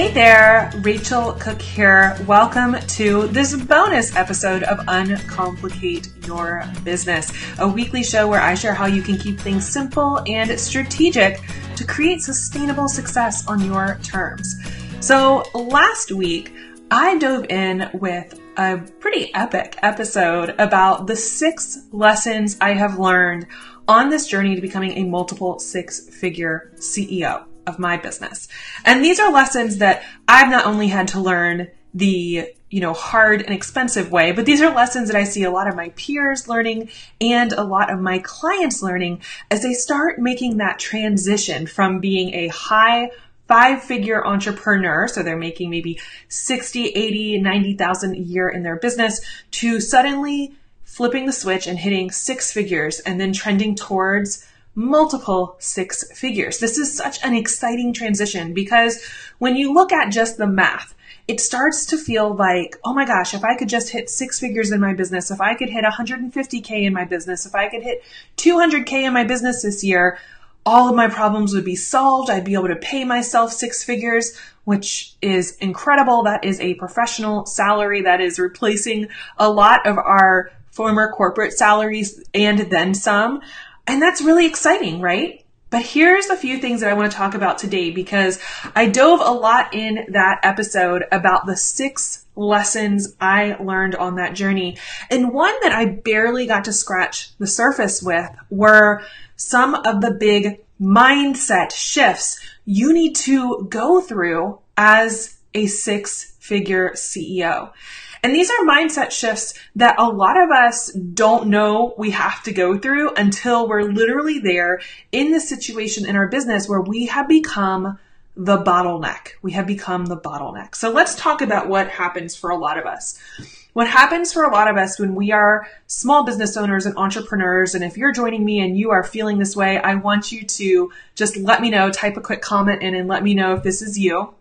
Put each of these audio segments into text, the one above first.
Hey there, Racheal Cook here. Welcome to this bonus episode of Uncomplicate Your Business, a weekly show where I share how you can keep things simple and strategic to create sustainable success on your terms. So, last week, I dove in with a pretty epic episode about the six lessons I have learned on this journey to becoming a multiple six figure CEO of my business. And these are lessons that I've not only had to learn the you know hard and expensive way but these are lessons that i see a lot of my peers learning and a lot of my clients learning as they start making that transition from being a high five figure entrepreneur so they're making maybe 60 80 90,000 a year in their business to suddenly flipping the switch and hitting six figures and then trending towards multiple six figures. This is such an exciting transition because when you look at just the math, it starts to feel like, oh my gosh, if I could just hit six figures in my business, if I could hit 150K in my business, if I could hit 200K in my business this year, all of my problems would be solved. I'd be able to pay myself six figures, which is incredible. That is a professional salary that is replacing a lot of our former corporate salaries and then some. And that's really exciting, right? But here's a few things that I want to talk about today because I dove a lot in that episode about the six lessons I learned on that journey. And one that I barely got to scratch the surface with were some of the big mindset shifts you need to go through as a six figure CEO. And these are mindset shifts that a lot of us don't know we have to go through until we're literally there in the situation in our business where we have become the bottleneck. We have become the bottleneck. So let's talk about what happens for a lot of us. What happens for a lot of us when we are small business owners and entrepreneurs, and if you're joining me and you are feeling this way, I want you to just let me know, type a quick comment in and let me know if this is you.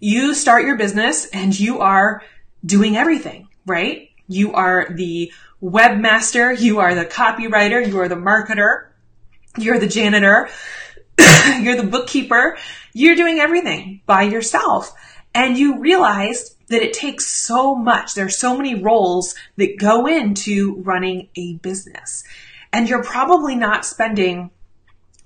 You start your business and you are doing everything, right? You are the webmaster, you are the copywriter, you are the marketer, you're the janitor, you're the bookkeeper, you're doing everything by yourself. And you realize that it takes so much. There are so many roles that go into running a business. And you're probably not spending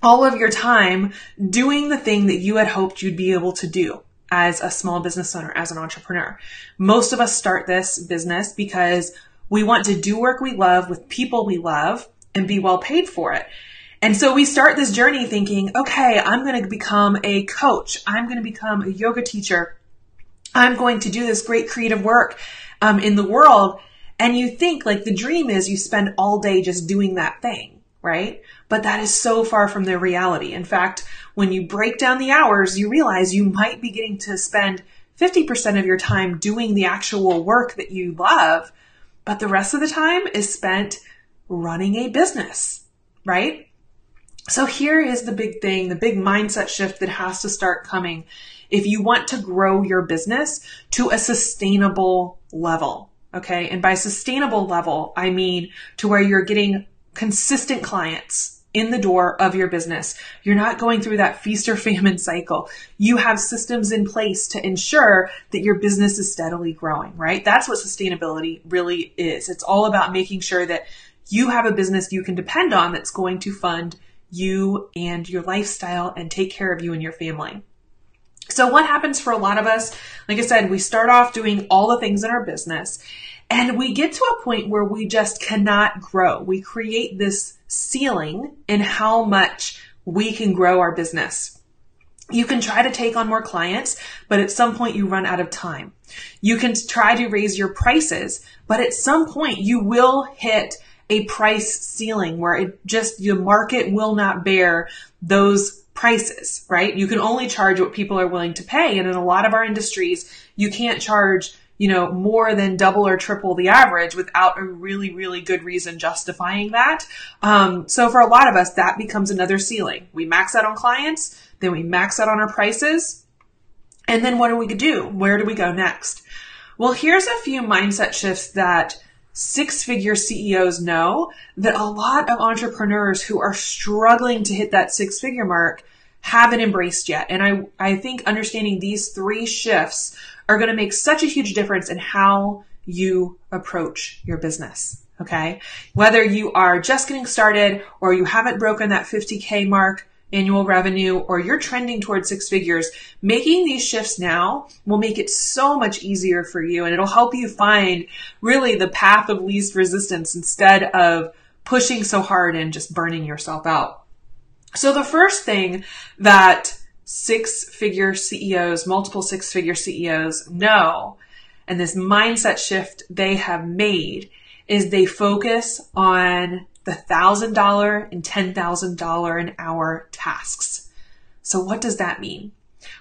all of your time doing the thing that you had hoped you'd be able to do as a small business owner, as an entrepreneur. Most of us start this business because we want to do work we love with people we love and be well paid for it. And so we start this journey thinking, okay, I'm going to become a coach. I'm going to become a yoga teacher. I'm going to do this great creative work um, in the world. And you think like the dream is you spend all day just doing that thing, right? But that is so far from the reality. In fact, when you break down the hours, you realize you might be getting to spend 50% of your time doing the actual work that you love, but the rest of the time is spent running a business, right? So here is the big thing, the big mindset shift that has to start coming if you want to grow your business to a sustainable level. Okay. And by sustainable level, I mean to where you're getting consistent clients in the door of your business. You're not going through that feast or famine cycle. You have systems in place to ensure that your business is steadily growing, right? That's what sustainability really is. It's all about making sure that you have a business you can depend on that's going to fund you and your lifestyle and take care of you and your family. So what happens for a lot of us? Like I said, we start off doing all the things in our business and we get to a point where we just cannot grow. We create this ceiling in how much we can grow our business. You can try to take on more clients, but at some point you run out of time. You can try to raise your prices, but at some point you will hit a price ceiling where it just, the market will not bear those prices, right? You can only charge what people are willing to pay. And in a lot of our industries, you can't charge you know, more than double or triple the average without a really, really good reason justifying that. Um, so for a lot of us, that becomes another ceiling. We max out on clients, then we max out on our prices. And then what do we do? Where do we go next? Well, here's a few mindset shifts that six figure CEOs know that a lot of entrepreneurs who are struggling to hit that six figure mark haven't embraced yet. And I, I think understanding these three shifts are going to make such a huge difference in how you approach your business. Okay. Whether you are just getting started or you haven't broken that 50K mark, annual revenue or you're trending towards six figures, making these shifts now will make it so much easier for you and it'll help you find really the path of least resistance instead of pushing so hard and just burning yourself out. So the first thing that six figure CEOs, multiple six figure CEOs know and this mindset shift they have made is they focus on the $1,000 and $10,000 an hour tasks. So what does that mean?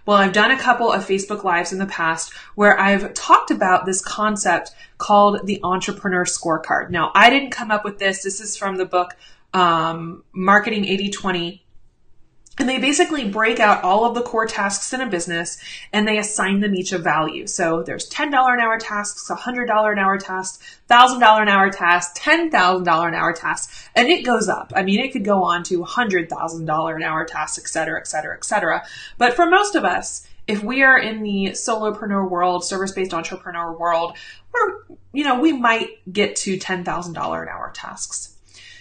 Well, I've done a couple of Facebook Lives in the past where I've talked about this concept called the entrepreneur scorecard. Now, I didn't come up with this. This is from the book um, Marketing 8020 and they basically break out all of the core tasks in a business and they assign them each a value. So there's $10 an hour tasks, $100 an hour tasks, $1,000 an hour tasks, $10,000 an hour tasks, and it goes up. I mean, it could go on to $100,000 an hour tasks, et cetera, et cetera, et cetera. But for most of us, if we are in the solopreneur world, service-based entrepreneur world, we're, you know, we might get to $10,000 an hour tasks.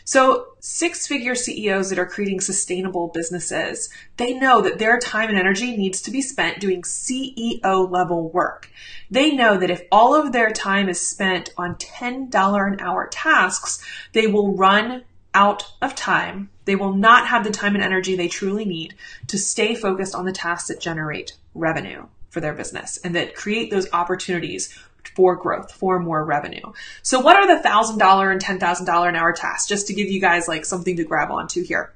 So six figure CEOs that are creating sustainable businesses, they know that their time and energy needs to be spent doing CEO level work. They know that if all of their time is spent on $10 an hour tasks, they will run out of time. They will not have the time and energy they truly need to stay focused on the tasks that generate revenue for their business and that create those opportunities for growth, for more revenue. So what are the $1,000 and $10,000 an hour tasks? Just to give you guys like something to grab onto here.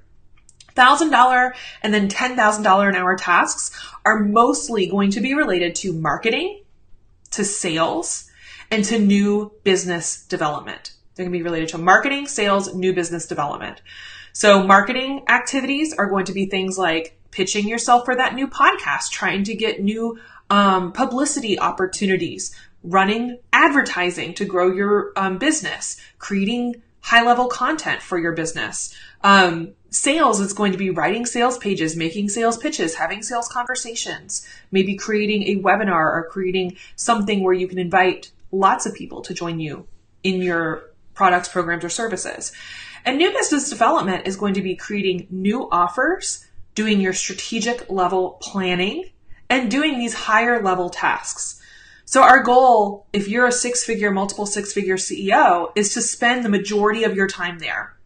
$1,000 and then $10,000 an hour tasks are mostly going to be related to marketing, to sales, and to new business development. They're going to be related to marketing, sales, new business development. So marketing activities are going to be things like pitching yourself for that new podcast, trying to get new um, publicity opportunities, running advertising to grow your um, business, creating high level content for your business. Um, sales is going to be writing sales pages, making sales pitches, having sales conversations, maybe creating a webinar or creating something where you can invite lots of people to join you in your products, programs, or services. And new business development is going to be creating new offers, doing your strategic level planning, and doing these higher level tasks. So our goal, if you're a six figure, multiple six figure CEO, is to spend the majority of your time there.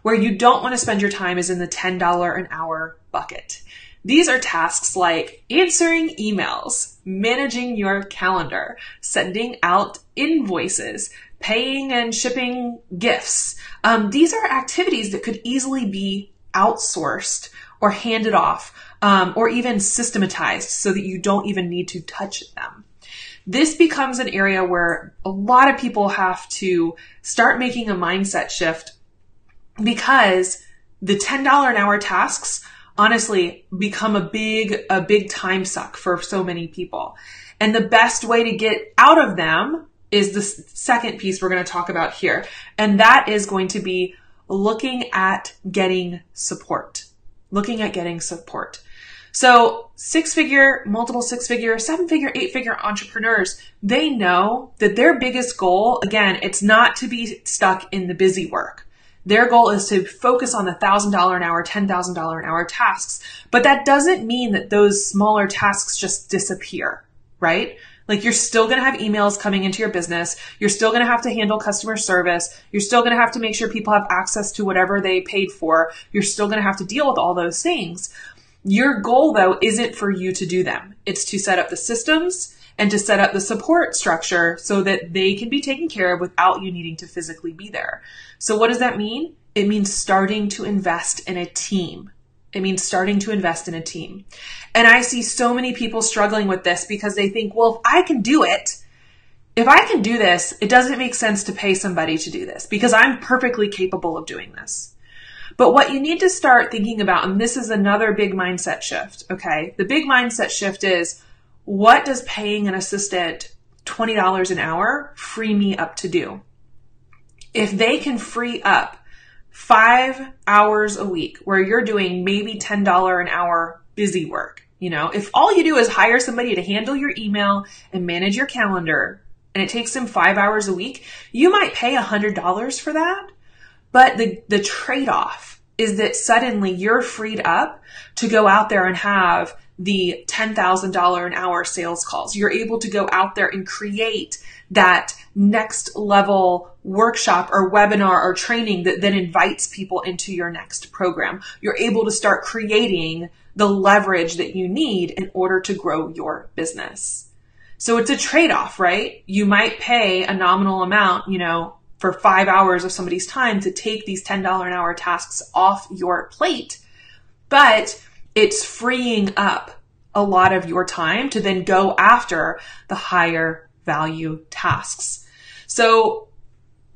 Where you don't want to spend your time is in the $10 an hour bucket. These are tasks like answering emails, managing your calendar, sending out invoices, paying and shipping gifts. Um, these are activities that could easily be outsourced or handed off um, or even systematized so that you don't even need to touch them this becomes an area where a lot of people have to start making a mindset shift because the $10 an hour tasks honestly become a big, a big time suck for so many people. And the best way to get out of them is the second piece we're going to talk about here. And that is going to be looking at getting support. Looking at getting support. So six figure, multiple six figure, seven figure, eight figure entrepreneurs, they know that their biggest goal, again, it's not to be stuck in the busy work. Their goal is to focus on the $1,000 an hour, $10,000 an hour tasks. But that doesn't mean that those smaller tasks just disappear, right? Like you're still going to have emails coming into your business. You're still going to have to handle customer service. You're still going to have to make sure people have access to whatever they paid for. You're still going to have to deal with all those things. Your goal though isn't for you to do them. It's to set up the systems and to set up the support structure so that they can be taken care of without you needing to physically be there. So what does that mean? It means starting to invest in a team. It means starting to invest in a team. And I see so many people struggling with this because they think, well, if I can do it, if I can do this, it doesn't make sense to pay somebody to do this because I'm perfectly capable of doing this. But what you need to start thinking about, and this is another big mindset shift, okay? The big mindset shift is what does paying an assistant $20 an hour free me up to do? If they can free up five hours a week where you're doing maybe $10 an hour busy work. You know, if all you do is hire somebody to handle your email and manage your calendar and it takes them five hours a week, you might pay a hundred dollars for that. But the, the trade off is that suddenly you're freed up to go out there and have the $10,000 an hour sales calls. You're able to go out there and create that next level workshop or webinar or training that then invites people into your next program. You're able to start creating the leverage that you need in order to grow your business. So it's a trade off, right? You might pay a nominal amount, you know, for five hours of somebody's time to take these $10 an hour tasks off your plate, but it's freeing up a lot of your time to then go after the higher value tasks. So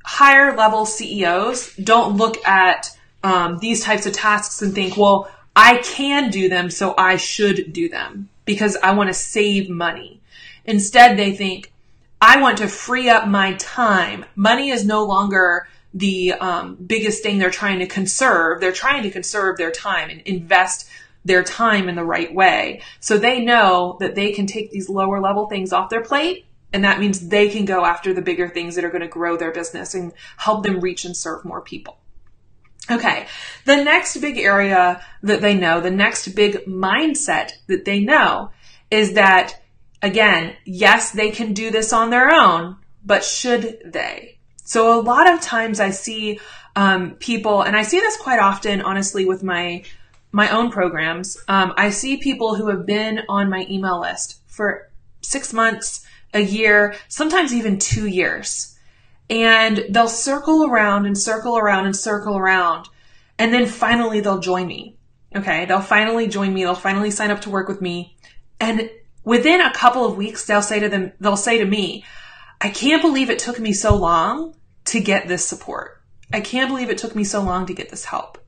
higher level CEOs don't look at um, these types of tasks and think, well, I can do them, so I should do them because I want to save money. Instead, they think, I want to free up my time. Money is no longer the um, biggest thing they're trying to conserve. They're trying to conserve their time and invest their time in the right way. So they know that they can take these lower level things off their plate and that means they can go after the bigger things that are going to grow their business and help them reach and serve more people. Okay. The next big area that they know, the next big mindset that they know is that again, yes, they can do this on their own, but should they? So a lot of times I see um, people, and I see this quite often, honestly, with my my own programs. Um, I see people who have been on my email list for six months, a year, sometimes even two years. And they'll circle around and circle around and circle around. And then finally they'll join me. Okay. They'll finally join me. They'll finally sign up to work with me. And within a couple of weeks, they'll say to them, they'll say to me, I can't believe it took me so long to get this support. I can't believe it took me so long to get this help.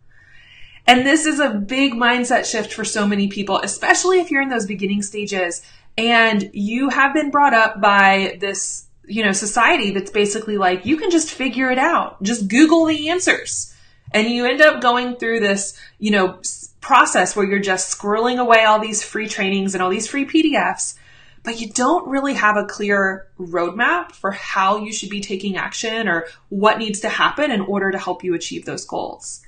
And this is a big mindset shift for so many people, especially if you're in those beginning stages and you have been brought up by this, you know, society that's basically like, you can just figure it out. Just Google the answers. And you end up going through this, you know, process where you're just squirreling away all these free trainings and all these free PDFs, but you don't really have a clear roadmap for how you should be taking action or what needs to happen in order to help you achieve those goals.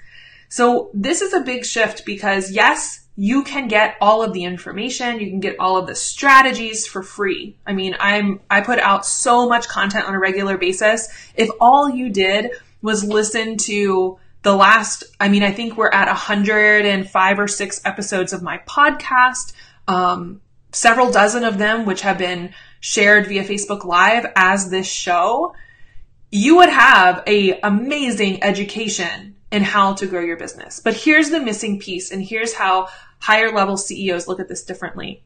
So this is a big shift because yes, you can get all of the information. You can get all of the strategies for free. I mean, I'm, I put out so much content on a regular basis. If all you did was listen to the last, I mean, I think we're at 105 or six episodes of my podcast, um, several dozen of them, which have been shared via Facebook Live as this show, you would have a amazing education in how to grow your business. But here's the missing piece, and here's how higher level CEOs look at this differently.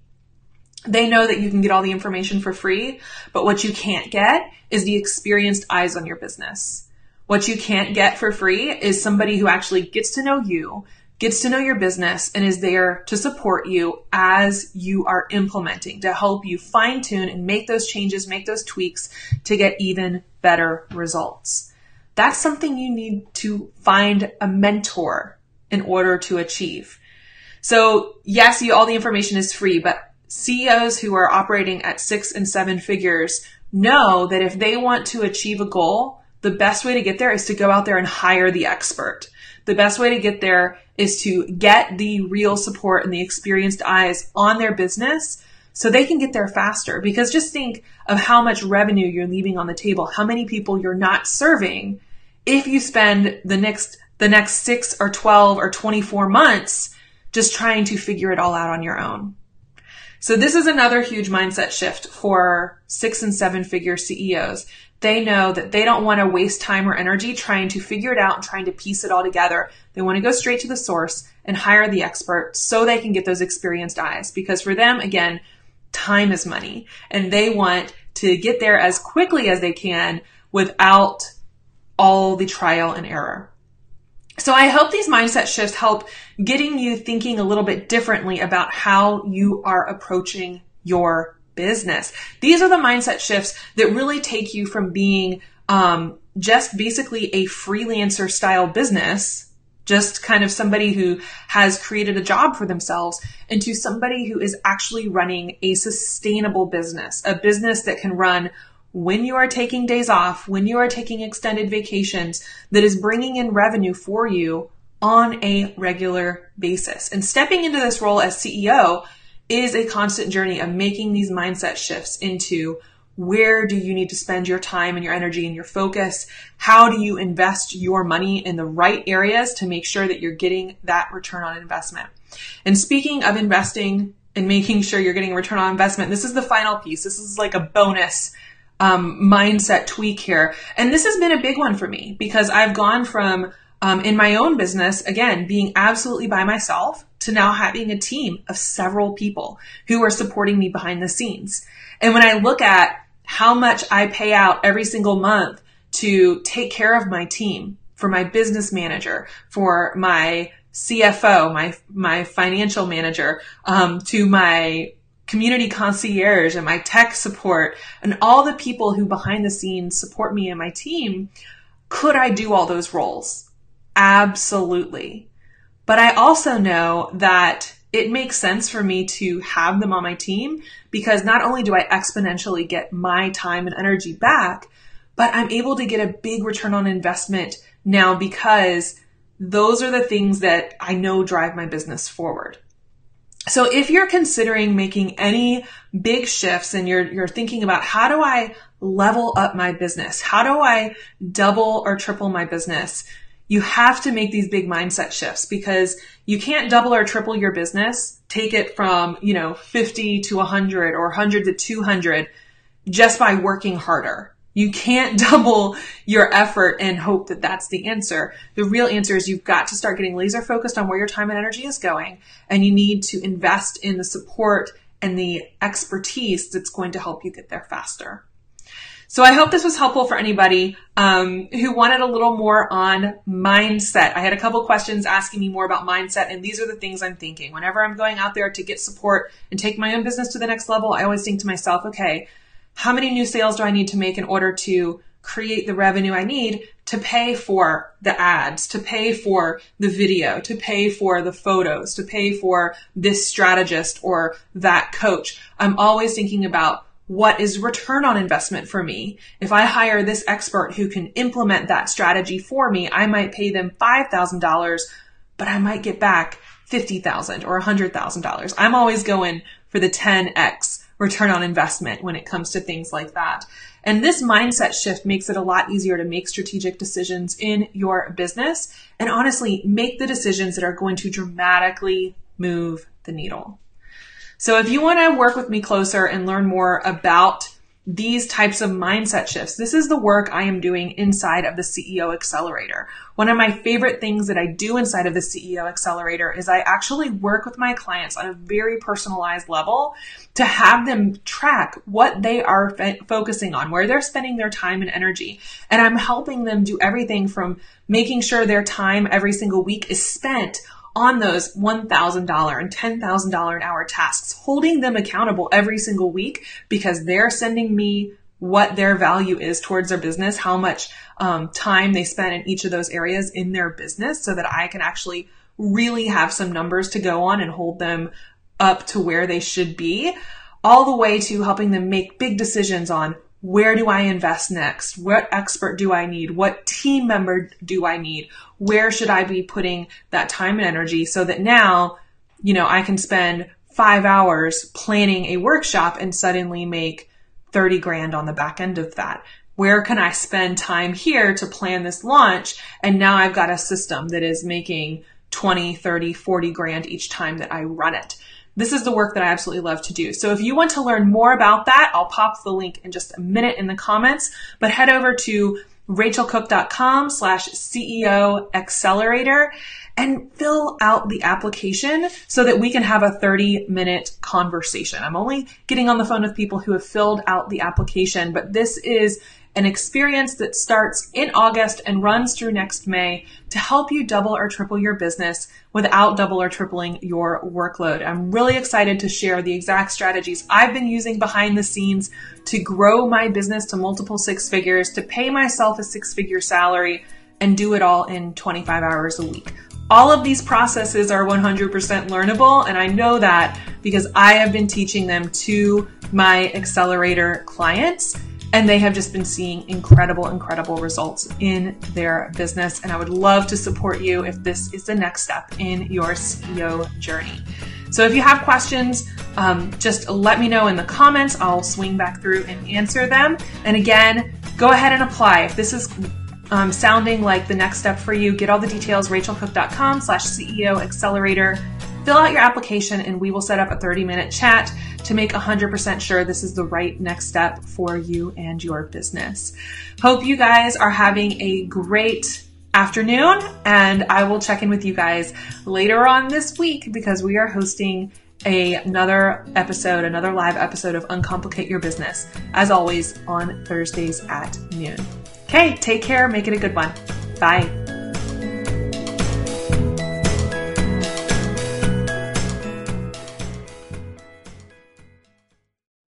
They know that you can get all the information for free, but what you can't get is the experienced eyes on your business. What you can't get for free is somebody who actually gets to know you, gets to know your business, and is there to support you as you are implementing to help you fine tune and make those changes, make those tweaks to get even better results. That's something you need to find a mentor in order to achieve. So yes, you, all the information is free, but CEOs who are operating at six and seven figures know that if they want to achieve a goal, the best way to get there is to go out there and hire the expert. The best way to get there is to get the real support and the experienced eyes on their business so they can get there faster. Because just think of how much revenue you're leaving on the table, how many people you're not serving if you spend the next, the next six or 12 or 24 months just trying to figure it all out on your own. So this is another huge mindset shift for six and seven figure CEOs. They know that they don't want to waste time or energy trying to figure it out and trying to piece it all together. They want to go straight to the source and hire the expert so they can get those experienced eyes. Because for them, again, time is money and they want to get there as quickly as they can without all the trial and error. So I hope these mindset shifts help getting you thinking a little bit differently about how you are approaching your business. These are the mindset shifts that really take you from being um, just basically a freelancer style business just kind of somebody who has created a job for themselves into somebody who is actually running a sustainable business, a business that can run when you are taking days off, when you are taking extended vacations, that is bringing in revenue for you on a regular basis. And stepping into this role as CEO is a constant journey of making these mindset shifts into where do you need to spend your time and your energy and your focus? How do you invest your money in the right areas to make sure that you're getting that return on investment? And speaking of investing and making sure you're getting a return on investment, this is the final piece. This is like a bonus um, mindset tweak here. And this has been a big one for me because I've gone from um, in my own business, again, being absolutely by myself to now having a team of several people who are supporting me behind the scenes. And when I look at how much I pay out every single month to take care of my team, for my business manager, for my CFO, my my financial manager, um, to my community concierge and my tech support, and all the people who behind the scenes support me and my team. Could I do all those roles? Absolutely. But I also know that it makes sense for me to have them on my team because not only do I exponentially get my time and energy back, but I'm able to get a big return on investment now because those are the things that I know drive my business forward. So if you're considering making any big shifts and you're, you're thinking about how do I level up my business? How do I double or triple my business? You have to make these big mindset shifts because you can't double or triple your business, take it from, you know, 50 to 100 or 100 to 200 just by working harder. You can't double your effort and hope that that's the answer. The real answer is you've got to start getting laser focused on where your time and energy is going. And you need to invest in the support and the expertise that's going to help you get there faster. So I hope this was helpful for anybody um, who wanted a little more on mindset. I had a couple questions asking me more about mindset, and these are the things I'm thinking. Whenever I'm going out there to get support and take my own business to the next level, I always think to myself, okay, how many new sales do I need to make in order to create the revenue I need to pay for the ads, to pay for the video, to pay for the photos, to pay for this strategist or that coach. I'm always thinking about what is return on investment for me? If I hire this expert who can implement that strategy for me, I might pay them $5,000, but I might get back $50,000 or $100,000. I'm always going for the 10x return on investment when it comes to things like that. And this mindset shift makes it a lot easier to make strategic decisions in your business and honestly make the decisions that are going to dramatically move the needle. So if you want to work with me closer and learn more about these types of mindset shifts, this is the work I am doing inside of the CEO Accelerator. One of my favorite things that I do inside of the CEO Accelerator is I actually work with my clients on a very personalized level to have them track what they are f- focusing on, where they're spending their time and energy. And I'm helping them do everything from making sure their time every single week is spent on those $1,000 and $10,000 an hour tasks, holding them accountable every single week because they're sending me what their value is towards their business, how much um, time they spend in each of those areas in their business so that I can actually really have some numbers to go on and hold them up to where they should be, all the way to helping them make big decisions on where do I invest next? What expert do I need? What team member do I need? Where should I be putting that time and energy so that now, you know, I can spend five hours planning a workshop and suddenly make 30 grand on the back end of that. Where can I spend time here to plan this launch? And now I've got a system that is making 20, 30, 40 grand each time that I run it this is the work that I absolutely love to do. So if you want to learn more about that, I'll pop the link in just a minute in the comments, but head over to rachealcook.com slash CEO accelerator and fill out the application so that we can have a 30 minute conversation. I'm only getting on the phone with people who have filled out the application, but this is an experience that starts in August and runs through next May to help you double or triple your business without double or tripling your workload. I'm really excited to share the exact strategies I've been using behind the scenes to grow my business to multiple six figures, to pay myself a six figure salary, and do it all in 25 hours a week. All of these processes are 100% learnable, and I know that because I have been teaching them to my accelerator clients and they have just been seeing incredible, incredible results in their business. And I would love to support you if this is the next step in your CEO journey. So if you have questions, um, just let me know in the comments. I'll swing back through and answer them. And again, go ahead and apply. If this is um, sounding like the next step for you, get all the details, rachealcook.com slash CEO accelerator. Fill out your application and we will set up a 30 minute chat to make 100% sure this is the right next step for you and your business. Hope you guys are having a great afternoon and I will check in with you guys later on this week because we are hosting a, another episode, another live episode of Uncomplicate Your Business, as always on Thursdays at noon. Okay, take care, make it a good one. Bye.